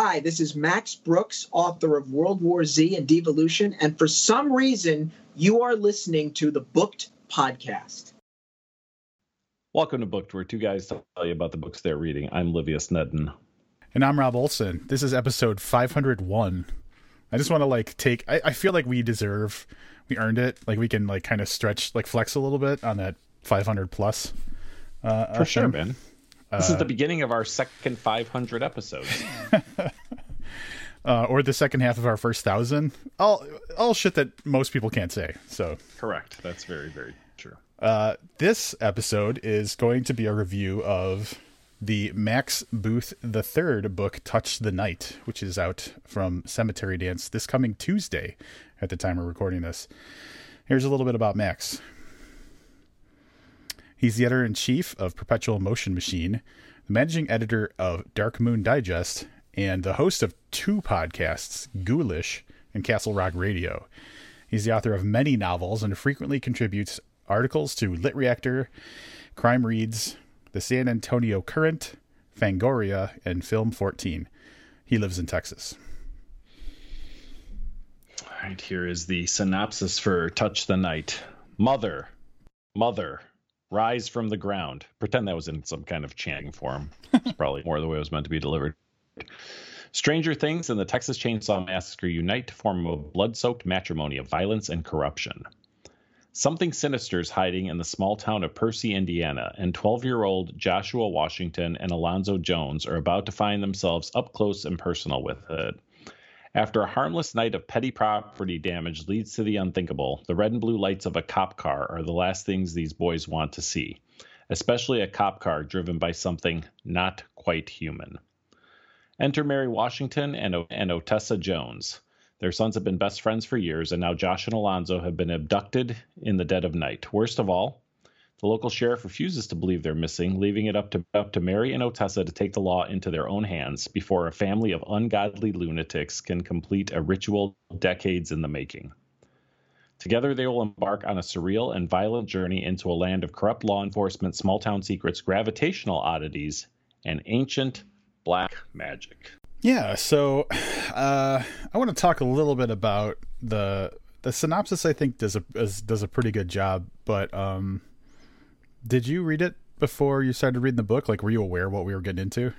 Hi, this is Max Brooks, author of World War Z and Devolution, and for some reason, you are listening to the Booked Podcast. Welcome to Booked, where two guys tell you about the books they're reading. I'm Livius Nedin. And I'm Rob Olson. This is episode 501. I just want to like take, I, I feel like we deserve, we earned it. Like we can like kind of stretch, like flex a little bit on that 500 plus. Uh, For sure, man. This uh, is the beginning of our second 500 episodes. uh, or the second half of our first thousand. All all shit that most people can't say. So correct. That's very very true. Uh, this episode is going to be a review of the Max Booth the third book, Touch the Night, which is out from Cemetery Dance this coming Tuesday. At the time we're recording this, here's a little bit about Max. He's the editor in chief of Perpetual Motion Machine, the managing editor of Dark Moon Digest, and the host of two podcasts, Ghoulish and Castle Rock Radio. He's the author of many novels and frequently contributes articles to Lit Reactor, Crime Reads, the San Antonio Current, Fangoria, and Film 14. He lives in Texas. All right, here is the synopsis for Touch the Night. Mother, mother, rise from the ground. Pretend that was in some kind of chanting form. It's probably more the way it was meant to be delivered. Stranger Things and the Texas Chainsaw Massacre unite to form a blood soaked matrimony of violence and corruption. Something sinister is hiding in the small town of Percy, Indiana, and 12 year old Joshua Washington and Alonzo Jones are about to find themselves up close and personal with it. After a harmless night of petty property damage leads to the unthinkable, the red and blue lights of a cop car are the last things these boys want to see, especially a cop car driven by something not quite human. Enter Mary Washington and, o- and Otessa Jones. Their sons have been best friends for years, and now Josh and Alonzo have been abducted in the dead of night. Worst of all, the local sheriff refuses to believe they're missing, leaving it up to, up to Mary and Otessa to take the law into their own hands before a family of ungodly lunatics can complete a ritual decades in the making. Together, they will embark on a surreal and violent journey into a land of corrupt law enforcement, small town secrets, gravitational oddities, and ancient black magic. Yeah, so uh, I want to talk a little bit about the the synopsis. I think does a does a pretty good job, but um, did you read it before you started reading the book? Like, were you aware what we were getting into?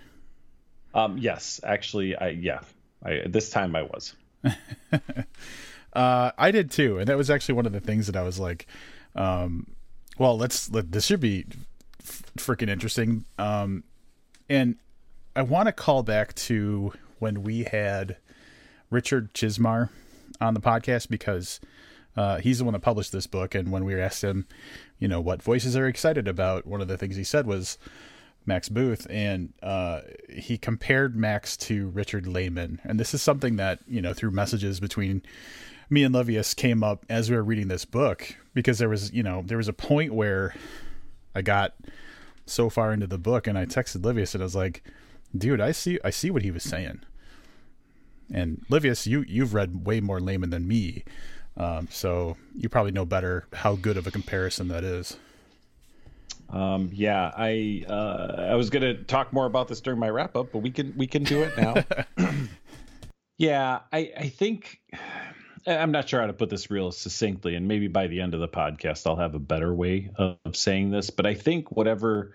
Um, yes, actually, I yeah, I, this time I was. uh, I did too, and that was actually one of the things that I was like, um, well, let's let this should be f- freaking interesting. Um, and I want to call back to when we had Richard Chizmar on the podcast because uh, he's the one that published this book, and when we asked him, you know, what voices are excited about, one of the things he said was Max Booth, and uh, he compared Max to Richard Laymon, and this is something that you know through messages between me and Livius came up as we were reading this book because there was you know there was a point where I got so far into the book and I texted Livius and I was like, dude, I see I see what he was saying. And Livius, you you've read way more Laymon than me. Um, so you probably know better how good of a comparison that is. Um, yeah, I uh, I was gonna talk more about this during my wrap up, but we can we can do it now. yeah, I I think I'm not sure how to put this real succinctly, and maybe by the end of the podcast I'll have a better way of, of saying this. But I think whatever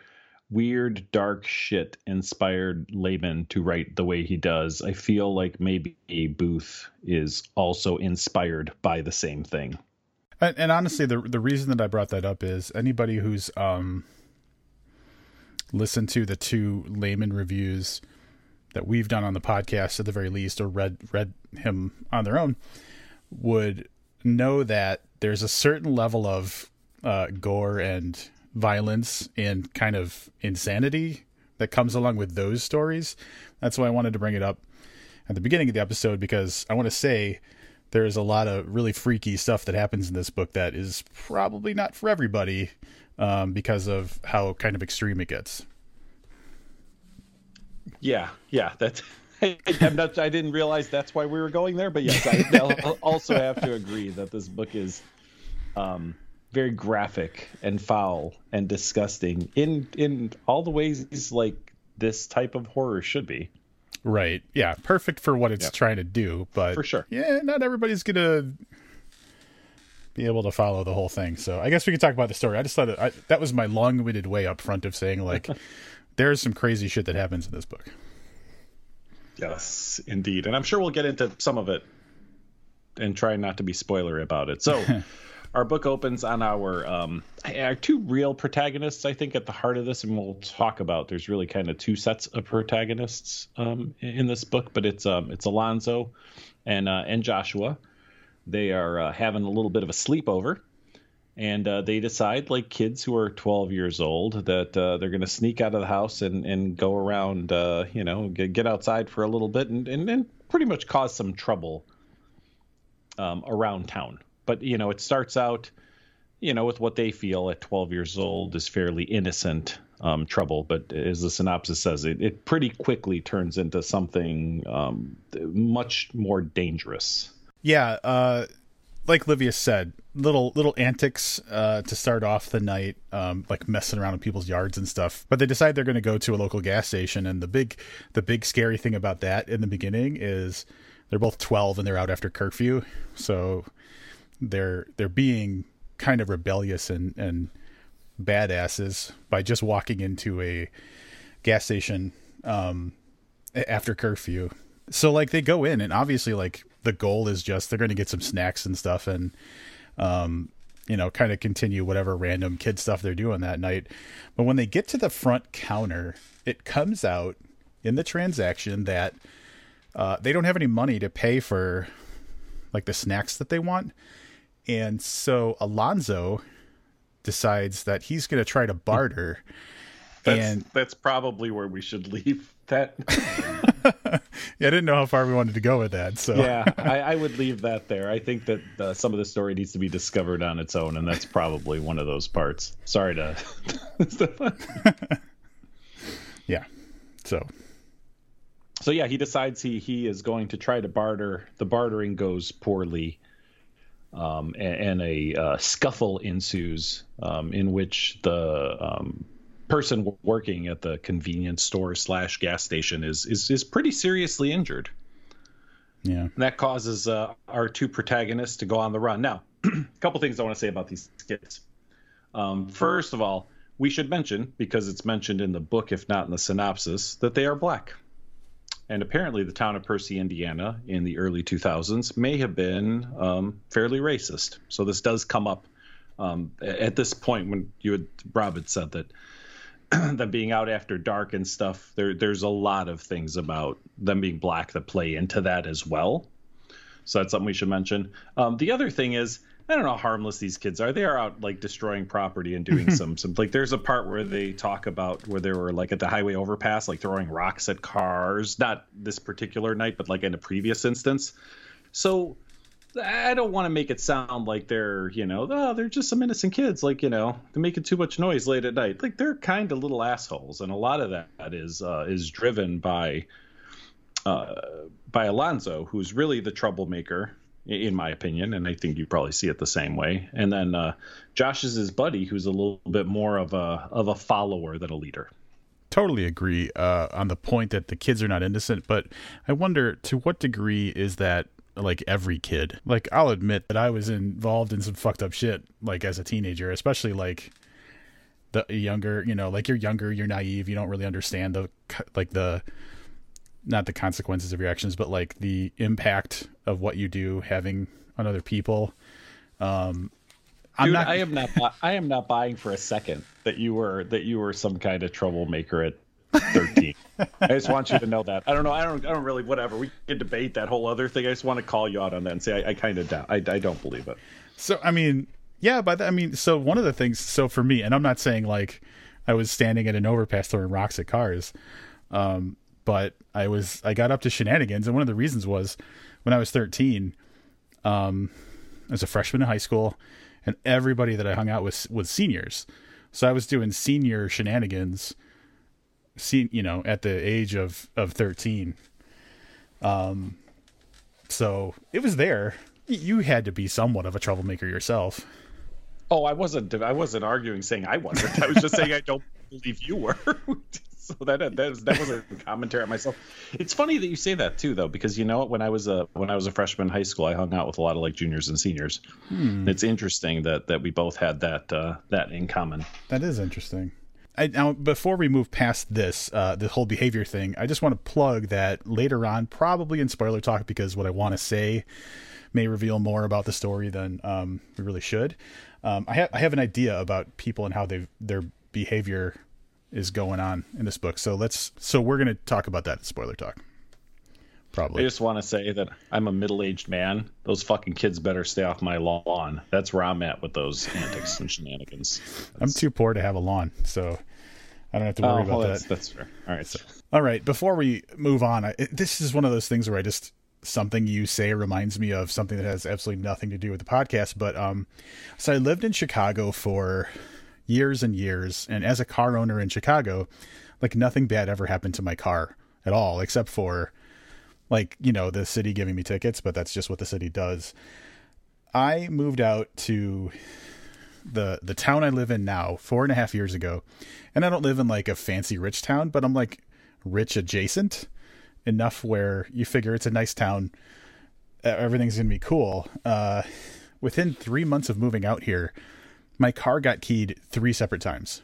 weird, dark shit inspired Laymon to write the way he does. I feel like maybe Booth is also inspired by the same thing. And, and, honestly, the the reason that I brought that up is anybody who's um, listened to the two Laymon reviews that we've done on the podcast, at the very least, or read read him on their own, would know that there's a certain level of uh, gore and violence and kind of insanity that comes along with those stories. That's why I wanted to bring it up at the beginning of the episode because I want to say there's a lot of really freaky stuff that happens in this book that is probably not for everybody um, because of how kind of extreme it gets. Yeah, yeah, that's. I'm not, I didn't realize that's why we were going there, but yes, I also have to agree that this book is um, very graphic and foul and disgusting in in all the ways like this type of horror should be. Right. Yeah. Perfect for what it's Yep. trying to do, but For sure. yeah, not everybody's gonna be able to follow the whole thing. So I guess we could talk about the story. I just thought that, I, that was my long-winded way up front of saying like there's some crazy shit that happens in this book. Yes, indeed. And I'm sure we'll get into some of it and try not to be spoilery about it. So, our book opens on our um, our two real protagonists, I think, at the heart of this, and we'll talk about. There's really kind of two sets of protagonists um, in this book, but it's um, it's Alonzo and uh, and Joshua. They are uh, having a little bit of a sleepover, and uh, they decide, like kids who are 12 years old, that uh, they're going to sneak out of the house and, and go around, uh, you know, get, get outside for a little bit and, and, and pretty much cause some trouble um, around town. But, you know, it starts out, you know, with what they feel at 12 years old is fairly innocent um, trouble. But as the synopsis says, it, it pretty quickly turns into something um, much more dangerous. Yeah, uh, like Livius said, little little antics uh, to start off the night, um, like messing around in people's yards and stuff. But they decide they're going to go to a local gas station, and the big the big scary thing about that in the beginning is they're both twelve and they're out after curfew, so they're they're being kind of rebellious and and badasses by just walking into a gas station um, after curfew. So like they go in and obviously like the goal is just they're going to get some snacks and stuff and um you know kind of continue whatever random kid stuff they're doing that night. But when they get to the front counter, it comes out in the transaction that uh, they don't have any money to pay for like the snacks that they want. And so Alonzo decides that he's going to try to barter. That's, and that's probably where we should leave that. yeah, I didn't know how far we wanted to go with that. So yeah, I, I would leave that there. I think that uh, some of the story needs to be discovered on its own, and that's probably one of those parts. Sorry to. yeah. So so yeah, he decides he he is going to try to barter. The bartering goes poorly, um, and, and a uh, scuffle ensues, um, in which the um, person working at the convenience store slash gas station is is is pretty seriously injured. yeah. And that causes uh, our two protagonists to go on the run. Now, a couple things I want to say about these kids. Um, first of all, we should mention, because it's mentioned in the book, if not in the synopsis, that they are black. And apparently, the town of Percy, Indiana, in the early 2000s, may have been um, fairly racist. So this does come up um, at this point when you had Rob had said that them being out after dark and stuff. There, there's a lot of things about them being black that play into that as well. So that's something we should mention. Um, the other thing is, I don't know how harmless these kids are. They are out like destroying property and doing some some like. There's a part where they talk about where they were like at the highway overpass, like throwing rocks at cars. Not this particular night, but like in a previous instance. So I don't want to make it sound like they're, you know, oh, they're just some innocent kids. Like, you know, they're making too much noise late at night. Like, they're kind of little assholes, and a lot of that is uh, is driven by uh, by Alonzo, who's really the troublemaker, in my opinion, and I think you probably see it the same way. And then uh, Josh is his buddy, who's a little bit more of a of a follower than a leader. totally agree uh, on the point that the kids are not innocent, but I wonder to what degree is that like every kid? Like I'll admit that I was involved in some fucked up shit like as a teenager, especially like the younger, you know, like you're younger, you're naive, you don't really understand the like the not the consequences of your actions, but like the impact of what you do having on other people. Um I'm Dude, not I am not. I am not buying for a second that you were that you were some kind of troublemaker at 13. I just want you to know that. I don't know. I don't. I don't really. Whatever. We can debate that whole other thing. I just want to call you out on that and say I, I kind of doubt. I, I don't believe it. So I mean, yeah, but I mean, so one of the things, so for me, and I'm not saying like I was standing at an overpass throwing rocks at cars, um, but I was I got up to shenanigans, and one of the reasons was when I was 13, um, I was a freshman in high school, and everybody that I hung out with was seniors, so I was doing senior shenanigans, see, you know, at the age of of 13. Um, so it was there. You had to be somewhat of a troublemaker yourself. Oh, I wasn't. I wasn't arguing saying I wasn't. I was just saying I don't believe you were. so that that was, that was a commentary on myself. It's funny that you say that too, though, because you know what? When I was a when I was a freshman in high school, I hung out with a lot of like juniors and seniors. Hmm. It's interesting that that we both had that uh, that in common. That is interesting. I, now, before we move past this, uh, the whole behavior thing, I just want to plug that later on, probably in spoiler talk, because what I want to say may reveal more about the story than um, we really should. Um, I have I have an idea about people and how they their behavior is going on in this book. So let's so we're going to talk about that in spoiler talk. Probably. I just want to say that I'm a middle-aged man. Those fucking kids better stay off my lawn. That's where I'm at with those antics and shenanigans. That's... I'm too poor to have a lawn, so I don't have to worry oh, about well, that's, that. That's fair. All right. So. All right. Before we move on, I, this is one of those things where I just something you say reminds me of something that has absolutely nothing to do with the podcast. But um, so I lived in Chicago for years and years. And as a car owner in Chicago, like nothing bad ever happened to my car at all, except for like, you know, the city giving me tickets, but that's just what the city does. I moved out to the the town I live in now four and a half years ago. And I don't live in like a fancy rich town, but I'm like rich adjacent enough where you figure it's a nice town. Everything's gonna be cool. Uh, within three months of moving out here, my car got keyed three separate times.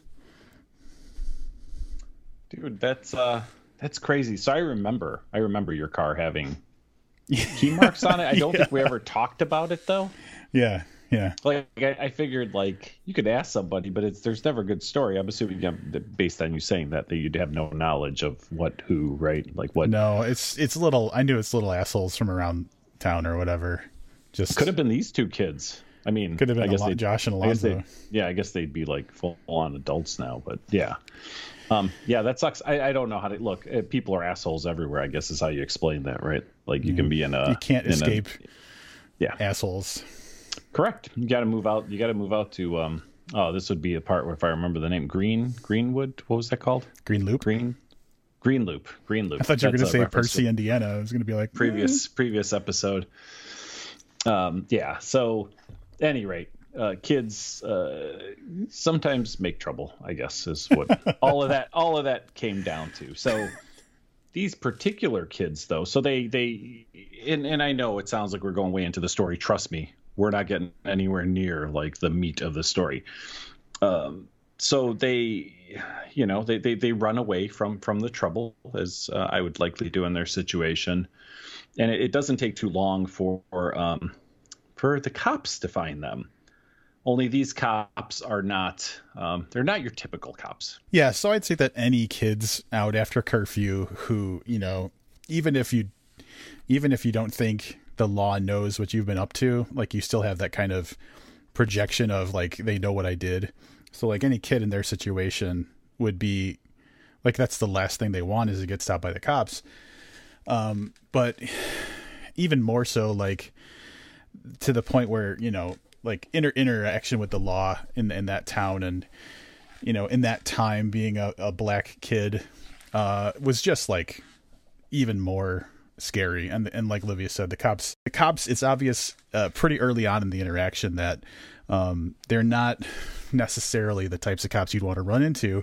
Dude, that's uh that's crazy. So I remember I remember your car having key marks on it. I don't yeah. think we ever talked about it though. Yeah. Yeah. Like I, I, figured like you could ask somebody, but it's there's never a good story. I'm assuming you know, based on you saying that that you'd have no knowledge of what who, right? Like what No, it's it's little I knew it's little assholes from around town or whatever. Just could have been these two kids. I mean, could have been I guess lot, Josh and Alonzo. yeah, I guess they'd be like full on adults now, but yeah. Um, yeah, that sucks. I, I don't know how to look. Uh, people are assholes everywhere. I guess is how you explain that, right? Like you can be in a you can't escape. A, yeah, assholes. Correct. You got to move out. You got to move out to. Um, oh, this would be a part where if I remember the name, Green Greenwood. What was that called? Green Loop. Green. Green Loop. Green Loop. I thought you were going to say Percy, Indiana. I was going to be like previous mm. previous episode. Um, yeah. So, any rate, uh, kids uh, sometimes make trouble. I guess is what all of that all of that came down to. So these particular kids, though, so they they and, and I know it sounds like we're going way into the story. Trust me, we're not getting anywhere near like the meat of the story. Um, so they you know they, they they run away from from the trouble as uh, i would likely do in their situation and it, it doesn't take too long for um, for the cops to find them. Only these cops are not um, they're not your typical cops. Yeah so i'd say that any kids out after curfew who you know even if you even if you don't think the law knows what you've been up to like you still have that kind of projection of like they know what i did. So like any kid in their situation would be like that's the last thing they want is to get stopped by the cops. Um but even more so like to the point where you know like inter- interaction with the law in in that town and you know in that time being a, a black kid uh was just like even more scary. And and like Livius said the cops the cops it's obvious uh, pretty early on in the interaction that um they're not necessarily the types of cops you'd want to run into.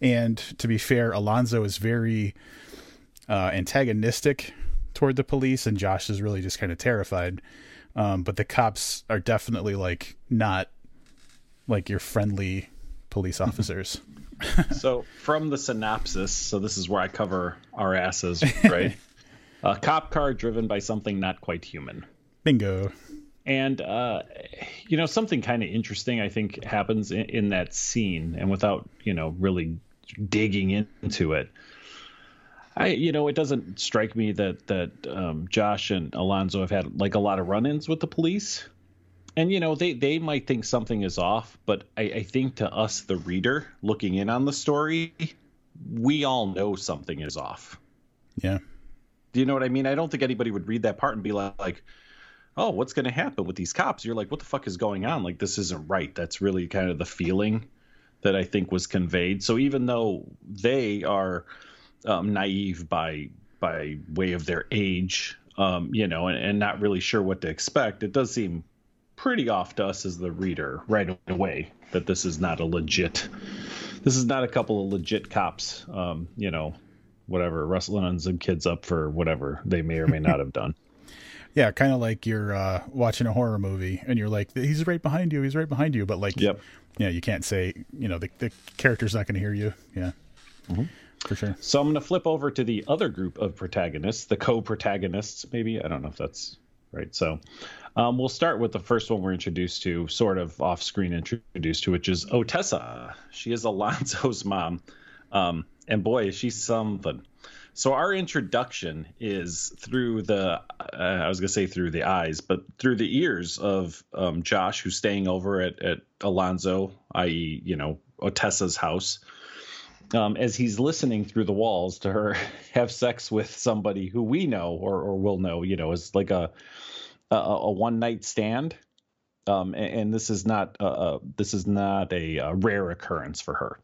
And to be fair Alonzo is very uh antagonistic toward the police and Josh is really just kind of terrified um, but the cops are definitely like not like your friendly police officers. so from the synopsis, so this is where I cover our asses, right? a cop car driven by something not quite human. Bingo. And uh, you know something kind of interesting I think happens in, in that scene, and without you know really digging into it, I, you know, it doesn't strike me that that um, Josh and Alonzo have had like a lot of run-ins with the police, and you know, they they might think something is off, but I, I think to us, the reader looking in on the story, we all know something is off. Yeah. Do you know what I mean? I don't think anybody would read that part and be like, like oh, what's going to happen with these cops? You're like, what the fuck is going on? Like, this isn't right. That's really kind of the feeling that I think was conveyed. So even though they are um, naive by by way of their age, um, you know, and, and not really sure what to expect. It does seem pretty off to us as the reader right away that this is not a legit this is not a couple of legit cops, um, you know, whatever, wrestling on some kids up for whatever they may or may not have done. Yeah, kind of like you're uh, watching a horror movie and you're like, he's right behind you, he's right behind you, but like, yep. yeah, you can't say, you know, the, the character's not going to hear you. Yeah. Mm-hmm. For sure. So I'm going to flip over to the other group of protagonists, the co-protagonists, maybe. I don't know if that's right. So um, we'll start with the first one we're introduced to, sort of off-screen introduced to, which is Otessa. She is Alonzo's mom, um, and boy, she's something. So our introduction is through the uh, I was gonna say through the eyes, but through the ears of um, Josh, who's staying over at at Alonzo, i.e., you know Otessa's house. Um, as he's listening through the walls to her have sex with somebody who we know or, or will know, you know, is like a a, a one night stand. Um, and, and, this is not uh, this is not a, a, rare occurrence for her.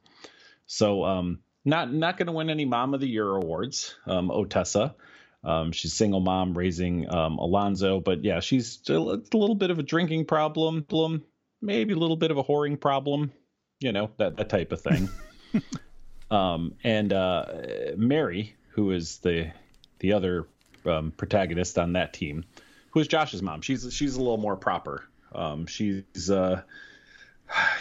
So um, not not going to win any Mom of the Year awards. Um, Otessa, um, she's single mom raising um, Alonzo, but yeah, she's a, a, little bit of a drinking problem, maybe a little bit of a whoring problem, you know that that type of thing. um, and uh, Mary, who is the the other um, protagonist on that team, who is Josh's mom. She's she's a little more proper. Um, she's uh,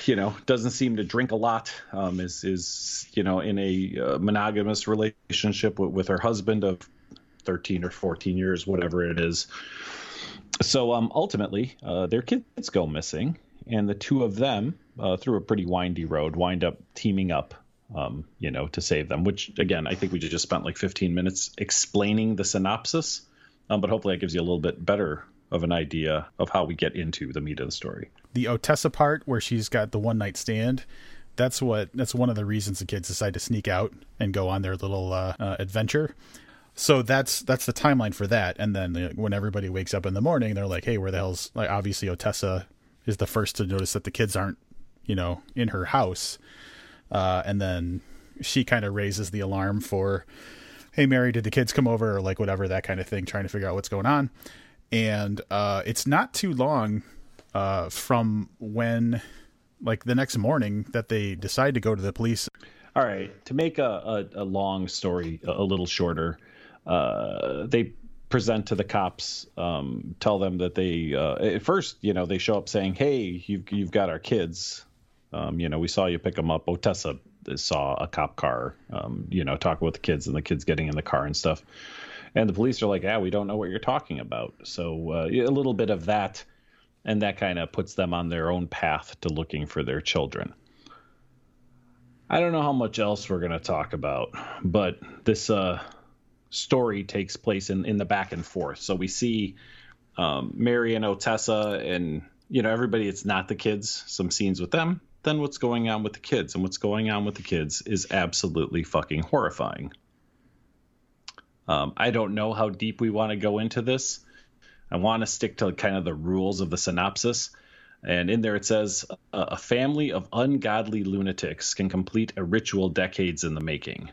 you know doesn't seem to drink a lot. Um, is is you know in a uh, monogamous relationship with, with her husband of 13 or 14 years, whatever it is. So um, ultimately, uh, their kids go missing, and the two of them, uh, through a pretty windy road, wind up teaming up um, you know, to save them. Which again, I think we just spent like 15 minutes explaining the synopsis, um, but hopefully that gives you a little bit better of an idea of how we get into the meat of the story. The Otessa part where she's got the one night stand. That's what. That's one of the reasons the kids decide to sneak out and go on their little uh, uh, adventure. So that's that's the timeline for that. And then when everybody wakes up in the morning, they're like, "Hey, where the hell's like?" Obviously, Otessa is the first to notice that the kids aren't, you know, in her house. Uh, and then she kind of raises the alarm for, hey, Mary, did the kids come over or like whatever, that kind of thing, trying to figure out what's going on. And uh, it's not too long uh, from when, like the next morning, that they decide to go to the police. All right. To make a, a, a long story a, little shorter, uh, they present to the cops, um, tell them that they uh, at first, you know, they show up saying, "Hey, you've you've got our kids. Um, you know, we saw you pick them up. Otessa saw a cop car, um, you know, talking with the kids and the kids getting in the car and stuff. And the police are like, yeah, we don't know what you're talking about. So uh, a little bit of that, and that kind of puts them on their own path to looking for their children. I don't know how much else we're going to talk about, but this uh, story takes place in, in the back and forth. So we see um, Mary and Otessa and, you know, everybody, it's not the kids, some scenes with them, then what's going on with the kids. And what's going on with the kids is absolutely fucking horrifying. Um, I don't know how deep we want to go into this. I want to stick to kind of the rules of the synopsis. And in there it says a family of ungodly lunatics can complete a ritual decades in the making.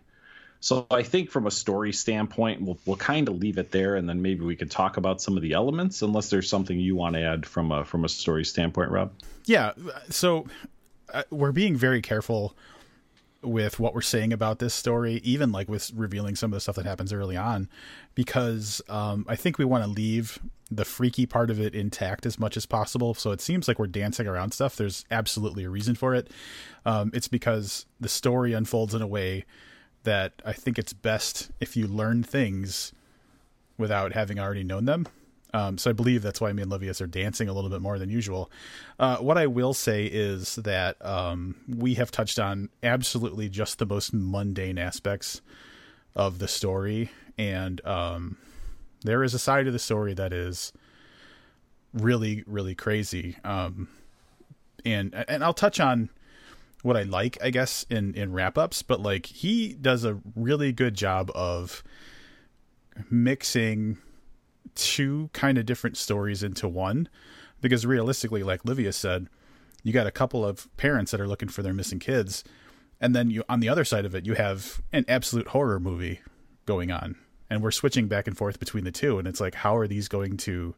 So I think from a story standpoint, we'll, we'll kind of leave it there, and then maybe we could talk about some of the elements, unless there's something you want to add from a from a story standpoint, Rob. Yeah. So we're being very careful with what we're saying about this story, even like with revealing some of the stuff that happens early on, because um, I think we want to leave the freaky part of it intact as much as possible. So it seems like we're dancing around stuff. There's absolutely a reason for it. Um, it's because the story unfolds in a way that I think it's best if you learn things without having already known them. Um, so I believe that's why me and Livius are dancing a little bit more than usual. Uh, what I will say is that um, we have touched on absolutely just the most mundane aspects of the story, and um, there is a side of the story that is really, really crazy. Um, and and I'll touch on what I like, I guess, in in wrap ups. But like he does a really good job of mixing two kind of different stories into one. Because realistically like livius said you got a couple of parents that are looking for their missing kids and then you on the other side of it you have an absolute horror movie going on. And we're switching back and forth between the two and it's like how are these going to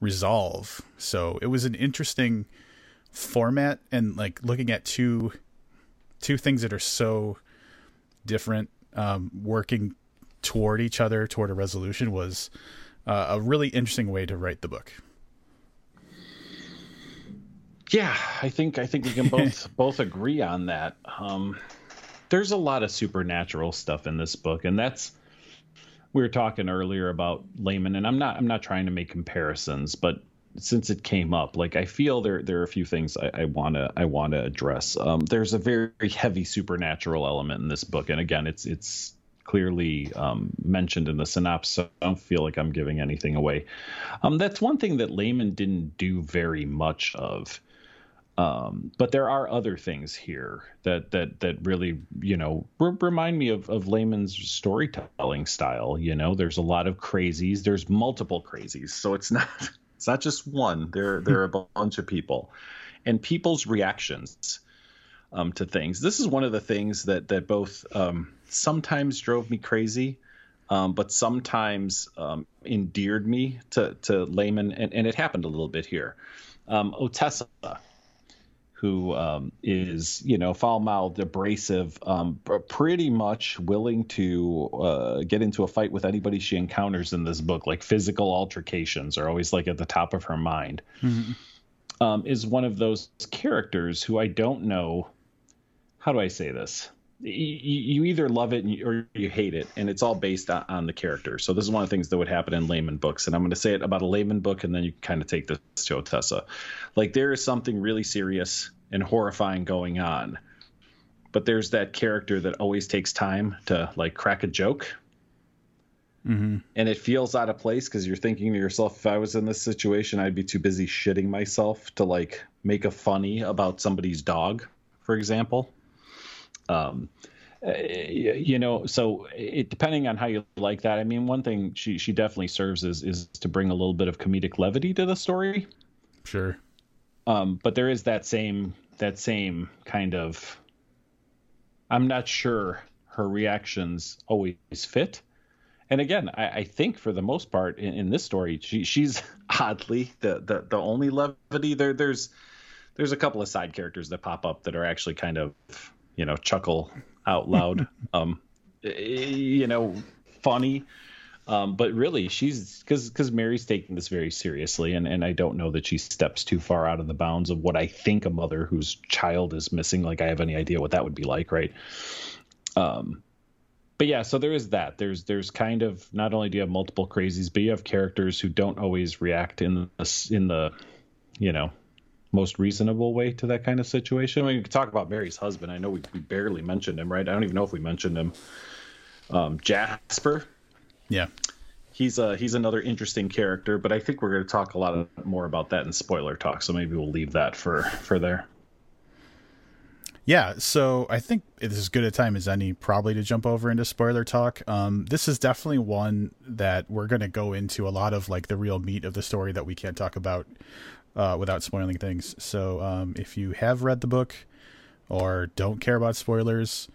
resolve? So it was an interesting format and like looking at two two things that are so different um, working toward each other toward a resolution was uh, a really interesting way to write the book. Yeah, I think I think we can both both agree on that. Um, there's a lot of supernatural stuff in this book, and that's we were talking earlier about Laymon, and I'm not I'm not trying to make comparisons, but since it came up, like I feel there there are a few things I want to I want to address. Um, there's a very heavy supernatural element in this book, and again, it's it's clearly um, mentioned in the synopsis. So I don't feel like I'm giving anything away. Um, that's one thing that Laymon didn't do very much of. Um, but there are other things here that that that really you know remind me of of Laymon's storytelling style. You know, there's a lot of crazies. There's multiple crazies, so it's not it's not just one. There there are a bunch of people, and people's reactions um, to things. This is one of the things that that both um, sometimes drove me crazy. Um, but sometimes um, endeared me to to Laymon, and, and it happened a little bit here. Um, Otessa, who um, is, you know, foul mouthed, abrasive, um, pretty much willing to uh, get into a fight with anybody she encounters in this book. Like physical altercations are always like at the top of her mind. Mm-hmm. Um, is one of those characters who I don't know. How do I say this? You, either love it or you hate it, and it's all based on, on, the character. So this is one of the things that would happen in Laymon books, and I'm going to say it about a Laymon book, and then you kind of take this to Otessa. Like there is something really serious and horrifying going on, but there's that character that always takes time to like crack a joke, mm-hmm. and it feels out of place because you're thinking to yourself, if I was in this situation, I'd be too busy shitting myself to like make a funny about somebody's dog, for example um, uh, you know, so it, depending on how you like that. I mean, one thing she she definitely serves is is to bring a little bit of comedic levity to the story. Sure. Um, but there is that same that same kind of. I'm not sure her reactions always fit. And again, I, I think for the most part in, in, this story, she she's oddly the, the the only levity. There there's there's a couple of side characters that pop up that are actually kind of you know chuckle out loud um you know funny. Um but really she's because because mary's taking this very seriously and and i don't know that she steps too far out of the bounds of what i think a mother whose child is missing like i have any idea what that would be like right? Um but yeah so there is that. There's there's kind of not only do you have multiple crazies but you have characters who don't always react in the in the you know most reasonable way to that kind of situation. I mean, we could talk about Mary's husband. I know we, we barely mentioned him, right? I don't even know if we mentioned him. Um, Jasper. Yeah. He's a he's another interesting character, but I think we're going to talk a lot more about that in spoiler talk. So maybe we'll leave that for for there. Yeah, so I think it is as good a time as any probably to jump over into spoiler talk. Um, this is definitely one that we're going to go into a lot of like the real meat of the story that we can't talk about uh, without spoiling things. So um, if you have read the book or don't care about spoilers,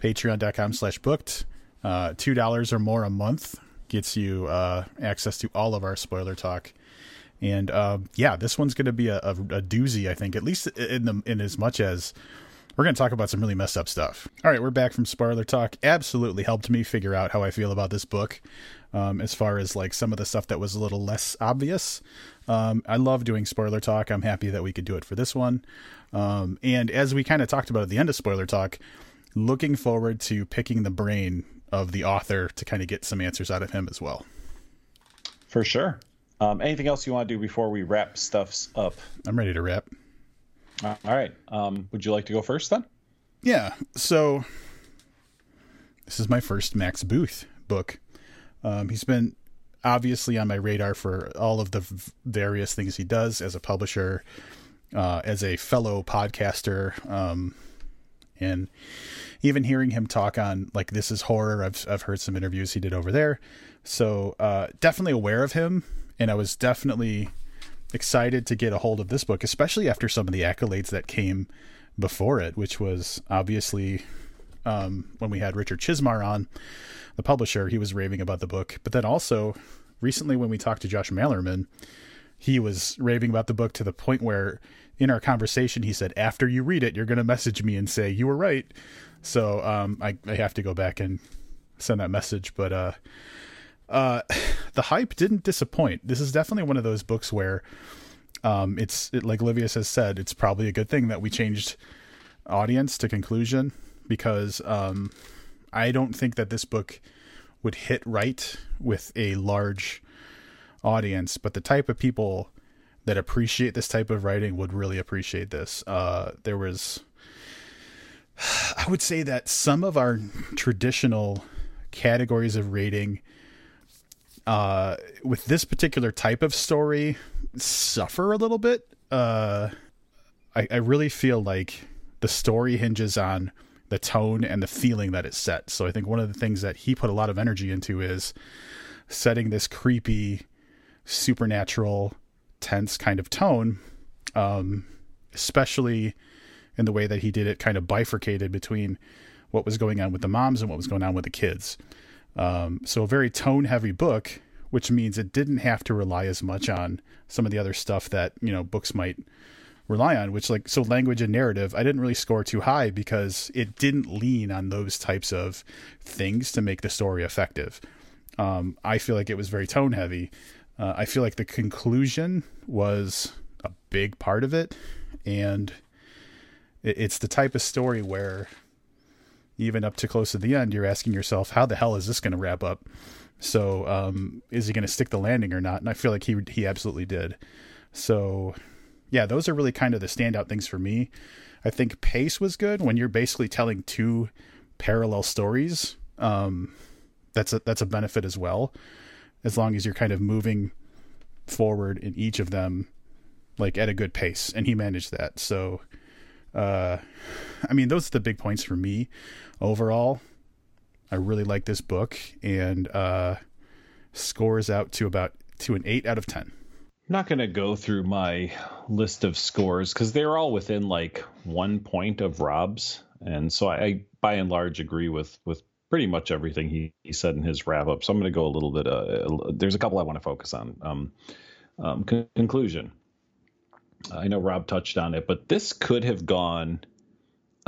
patreon.com slash booked. Uh, $2 or more a month gets you uh, access to all of our spoiler talk. And uh, yeah, this one's going to be a, a, a, doozy, I think, at least in the in as much as we're going to talk about some really messed up stuff. All right, we're back from spoiler talk. Absolutely helped me figure out how I feel about this book, um, as far as like some of the stuff that was a little less obvious. Um, I love doing spoiler talk. I'm happy that we could do it for this one. Um, and as we kind of talked about at the end of spoiler talk, looking forward to picking the brain of the author to kind of get some answers out of him as well. For sure. Um, anything else you want to do before we wrap stuffs up? I'm ready to wrap. All right. Um, would you like to go first then? Yeah. So this is my first Max Booth book. Um, he's been obviously on my radar for all of the various things he does as a publisher, uh, as a fellow podcaster, um, and even hearing him talk on like this is horror. I've I've heard some interviews he did over there, so uh, definitely aware of him, and I was definitely excited to get a hold of this book, especially after some of the accolades that came before it, which was obviously um, when we had Richard Chizmar on the publisher, he was raving about the book. But then also recently, when we talked to Josh Malerman, he was raving about the book to the point where in our conversation he said after you read it you're going to message me and say you were right so um, I, I have to go back and send that message but uh, uh, the hype didn't disappoint this is definitely one of those books where um, it's it, like Livius has said it's probably a good thing that we changed audience to conclusion because um, I don't think that this book would hit right with a large audience, but the type of people that appreciate this type of writing would really appreciate this. Uh, there was, I would say that some of our traditional categories of rating, uh, with this particular type of story, suffer a little bit. Uh, I, I really feel like the story hinges on the tone and the feeling that it sets. So I think one of the things that he put a lot of energy into is setting this creepy, supernatural, tense kind of tone, um, especially in the way that he did it, kind of bifurcated between what was going on with the moms and what was going on with the kids. Um, so a very tone heavy book, which means it didn't have to rely as much on some of the other stuff that you know books might rely on, which like so language and narrative, I didn't really score too high because it didn't lean on those types of things to make the story effective. Um, I feel like it was very tone heavy. Uh, I feel like the conclusion was a big part of it, and it's the type of story where even up to close to the end, you're asking yourself, how the hell is this going to wrap up? So, um, is he going to stick the landing or not? And I feel like he he absolutely did. So, yeah, those are really kind of the standout things for me. I think pace was good when you're basically telling two parallel stories. Um, that's a that's a benefit as well, as long as you're kind of moving forward in each of them, like at a good pace. And he managed that. So, uh, I mean, those are the big points for me. Overall, I really like this book, and uh, scores out to about to an eight out of ten. I'm not going to go through my list of scores because they're all within like one point of Rob's, and so I, by and large, agree with with pretty much everything he, he said in his wrap up. So I'm going to go a little bit. Uh, there's a couple I want to focus on. Um, um, con- conclusion. I know Rob touched on it, but this could have gone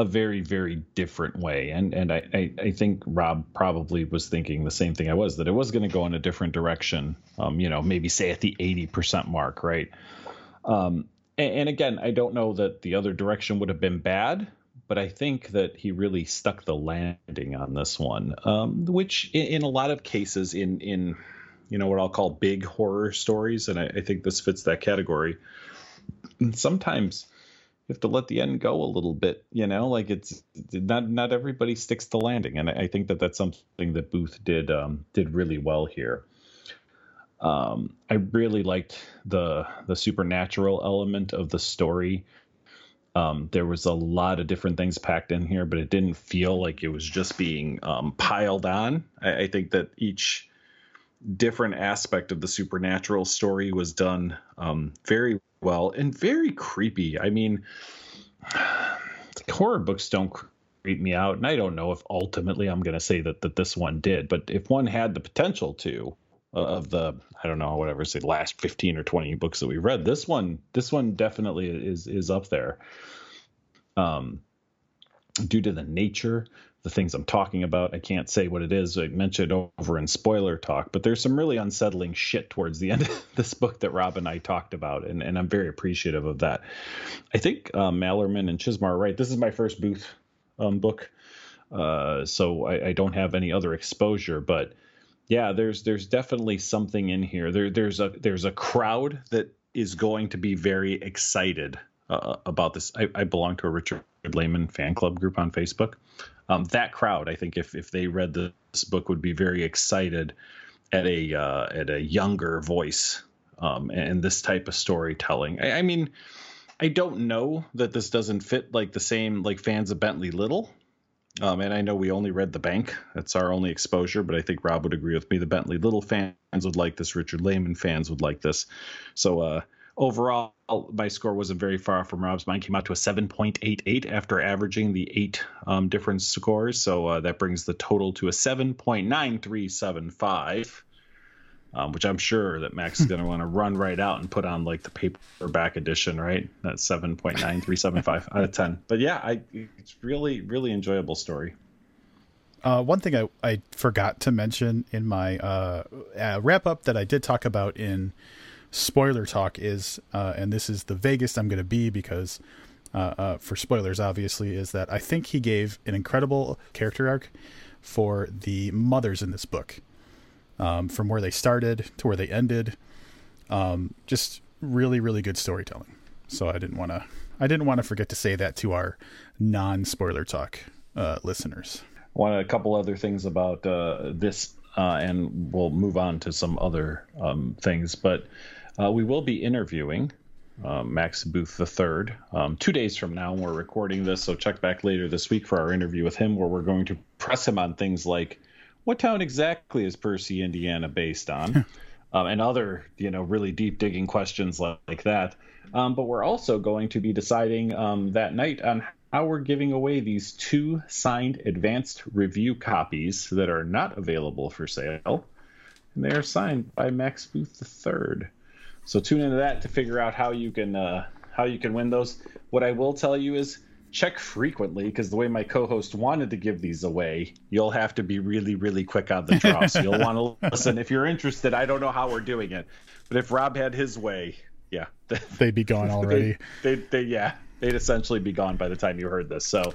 a very very different way. And and I, I, I think rob probably was thinking the same thing i was that it was going to go in a different direction um you know maybe say at the 80% mark right? Um and, and again i don't know that the other direction would have been bad but i think that he really stuck the landing on this one um which in, in a lot of cases in in you know what i'll call big horror stories and i, I think this fits that category and sometimes have to let the end go a little bit, you know, like it's not not everybody sticks to landing, and I, I think that that's something that Booth did um, did really well here. Um, I really liked the the supernatural element of the story. Um, there was a lot of different things packed in here, but it didn't feel like it was just being um, piled on. I, I, think that each different aspect of the supernatural story was done um, very well and very creepy. I mean, horror books don't creep me out, and I don't know if ultimately I'm going to say that that this one did, but if one had the potential to, uh, of the I don't know whatever say last 15 or 20 books that we read, this one this one definitely is is up there. Um, due to the nature the things I'm talking about. I can't say what it is. I mentioned over in spoiler talk, but there's some really unsettling shit towards the end of this book that Rob and I talked about, and, and I'm very appreciative of that. I think uh, Malerman and Chizmar are right. This is my first Booth um, book, uh, so I, I, don't have any other exposure, but yeah, there's there's definitely something in here. There there's a there's a crowd that is going to be very excited uh, about this. I, I belong to a Richard Laymon fan club group on Facebook um, that crowd, I think, if if they read this book, would be very excited at a uh, at a younger voice um, and this type of storytelling. I, I, mean, I don't know that this doesn't fit like the same like fans of Bentley Little. Um, and I know we only read The Bank. That's our only exposure, but I think Rob would agree with me. The Bentley Little fans would like this. Richard Laymon fans would like this. So, uh, overall, my score wasn't very far from Rob's. Mine came out to a 7.88 after averaging the eight um, different scores. So uh, that brings the total to a 7.9375. um, which I'm sure that Max is going to want to run right out and put on like the paperback edition, right? That's 7.9375 out of 10. But yeah, I it's really really enjoyable story. Uh, one thing I, I forgot to mention in my uh, uh, wrap up that I did talk about in spoiler talk is, uh, and this is the vaguest I'm going to be because uh, uh, for spoilers, obviously, is that I think he gave an incredible character arc for the mothers in this book, um, from where they started to where they ended. Um, just really, really good storytelling. So I didn't want to, I didn't want to forget to say that to our non-spoiler talk listeners. One a couple other things about uh, this, uh, and we'll move on to some other um, things. But uh, we will be interviewing um, Max Booth III um, two days from now. We're recording this, so check back later this week for our interview with him, where we're going to press him on things like what town exactly is Percy, Indiana, based on, um, and other you know really deep digging questions like, like that. Um, but we're also going to be deciding um, that night on how we're giving away these two signed advanced review copies that are not available for sale. And they are signed by Max Booth III. So tune into that to figure out how you can uh, how you can win those. What I will tell you is check frequently because the way my co-host wanted to give these away, you'll have to be really really quick on the draw. so you'll want to listen if you're interested. I don't know how we're doing it, but if Rob had his way, yeah, they'd be gone already. they, they, they, yeah, they'd essentially be gone by the time you heard this. So,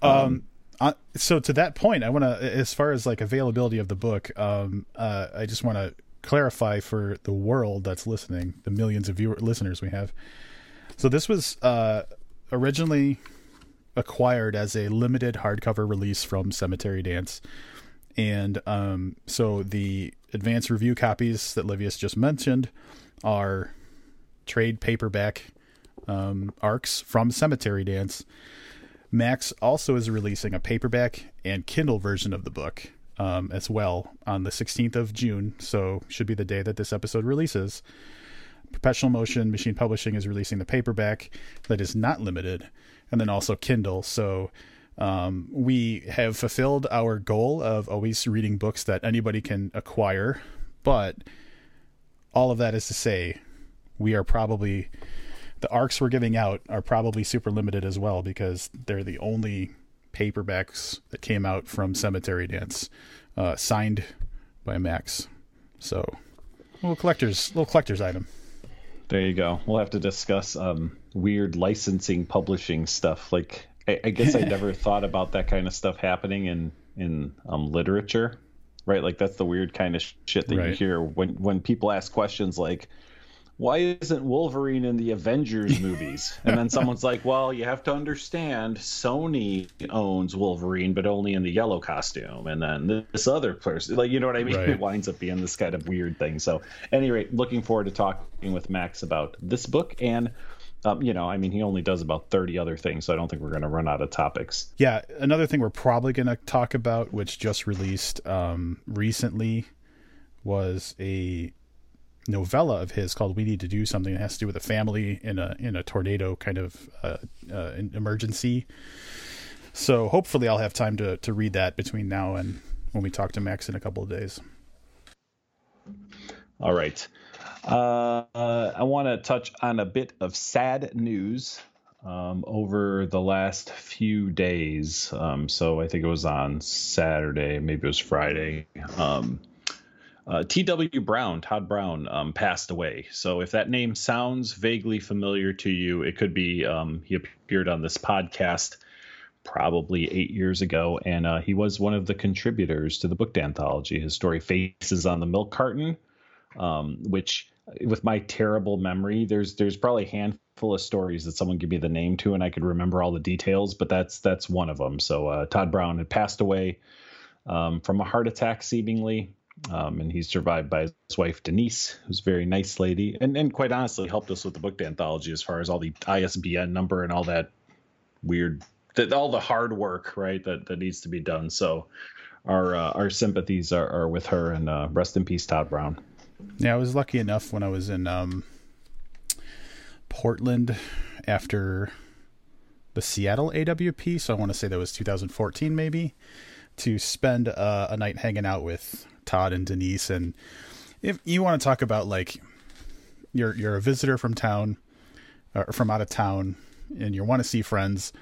um, um uh, so to that point, I want to, as far as like availability of the book, um, uh, I just want to clarify for the world that's listening, the millions of viewer listeners we have. So this was uh, originally acquired as a limited hardcover release from Cemetery Dance, and um, so the advanced review copies that Livius just mentioned are trade paperback um, arcs from Cemetery Dance. Max also is releasing a paperback and Kindle version of the book um, as well on the 16th of June. So, should be the day that this episode releases. Perpetual Motion Machine Publishing is releasing the paperback that is not limited, and then also Kindle. So, um, we have fulfilled our goal of always reading books that anybody can acquire, but all of that is to say, we are probably the arcs we're giving out are probably super limited as well because they're the only paperbacks that came out from Cemetery Dance, uh, signed by Max. So, little collector's little collector's item. There you go. We'll have to discuss um, weird licensing publishing stuff. Like, I, I guess I never thought about that kind of stuff happening in in um, literature, right? Like that's the weird kind of shit that right. you hear when when people ask questions like why isn't Wolverine in the Avengers movies? and then someone's like, well, you have to understand Sony owns Wolverine, but only in the yellow costume. And then this other person, like, you know what I mean? Right. It winds up being this kind of weird thing. So, anyway, looking forward to talking with Max about this book and. Um, you know, I mean, he only does about 30 other things, so I don't think we're going to run out of topics. Yeah. Another thing we're probably going to talk about, which just released um, recently, was a novella of his called "We Need to Do Something." It has to do with a family in a in a tornado kind of uh, uh, emergency. So hopefully, I'll have time to to read that between now and when we talk to Max in a couple of days. All right. Uh, I want to touch on a bit of sad news um, over the last few days. Um, so I think it was on Saturday, maybe it was Friday. Um, uh, T.W. Brown, Todd Brown, um, passed away. So if that name sounds vaguely familiar to you, it could be um, he appeared on this podcast probably eight years ago, and uh, he was one of the contributors to the book anthology. His story "Faces on the Milk Carton," um, which, with my terrible memory, there's there's probably a handful of stories that someone give me the name to, and I could remember all the details, but that's that's one of them. So uh, Todd Brown had passed away um, from a heart attack, seemingly. Um, and he's survived by his wife Denise, who's a very nice lady, and and quite honestly helped us with the book anthology as far as all the ISBN number and all that weird, that all the hard work right that that needs to be done. So our uh, our sympathies are, are with her, and uh, rest in peace, Todd Brown. Yeah, I was lucky enough when I was in um, Portland after the Seattle AWP, so I want to say that was 2014 maybe, to spend uh, a night hanging out with Todd and Denise, and if you want to talk about like you're you're a visitor from town or from out of town and you want to see friends,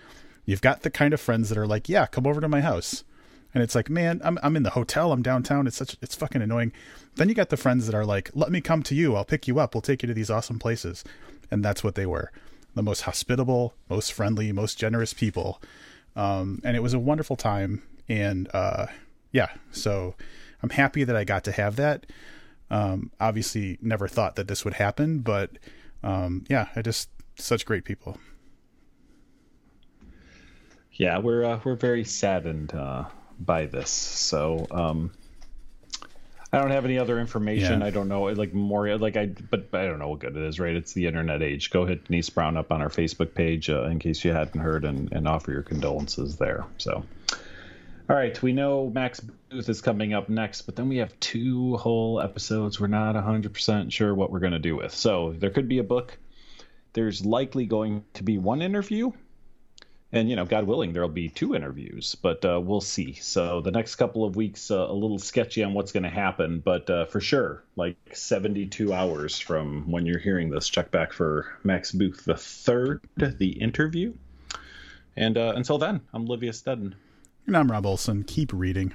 you've got the kind of friends that are like, yeah, come over to my house. And it's like, man, I'm I'm in the hotel, I'm downtown. It's such it's fucking annoying. Then you got the friends that are like, let me come to you. I'll pick you up. We'll take you to these awesome places. And that's what they were. The most hospitable, most friendly, most generous people. Um, and it was a wonderful time. And uh, yeah, so I'm happy that I got to have that. Um, obviously, never thought that this would happen, but um, yeah, I just such great people. Yeah, we're uh, we're very saddened uh, by this. So um, I don't have any other information. Yeah. I don't know, like more, like I, but I don't know what good it is, right? It's the internet age. Go hit Denise Brown up on our Facebook page uh, in case you hadn't heard, and, and offer your condolences there. So, all right, we know Max Booth is coming up next, but then we have two whole episodes. We're not 100% sure what we're going to do with. So there could be a book. There's likely going to be one interview. And you know god willing there'll be two interviews but uh, we'll see. So the next couple of weeks uh, a little sketchy on what's going to happen but uh, for sure like 72 hours from when you're hearing this check back for max booth the third the interview. And uh, until then i'm Livius Nedin And I'm Rob Olson. Keep reading.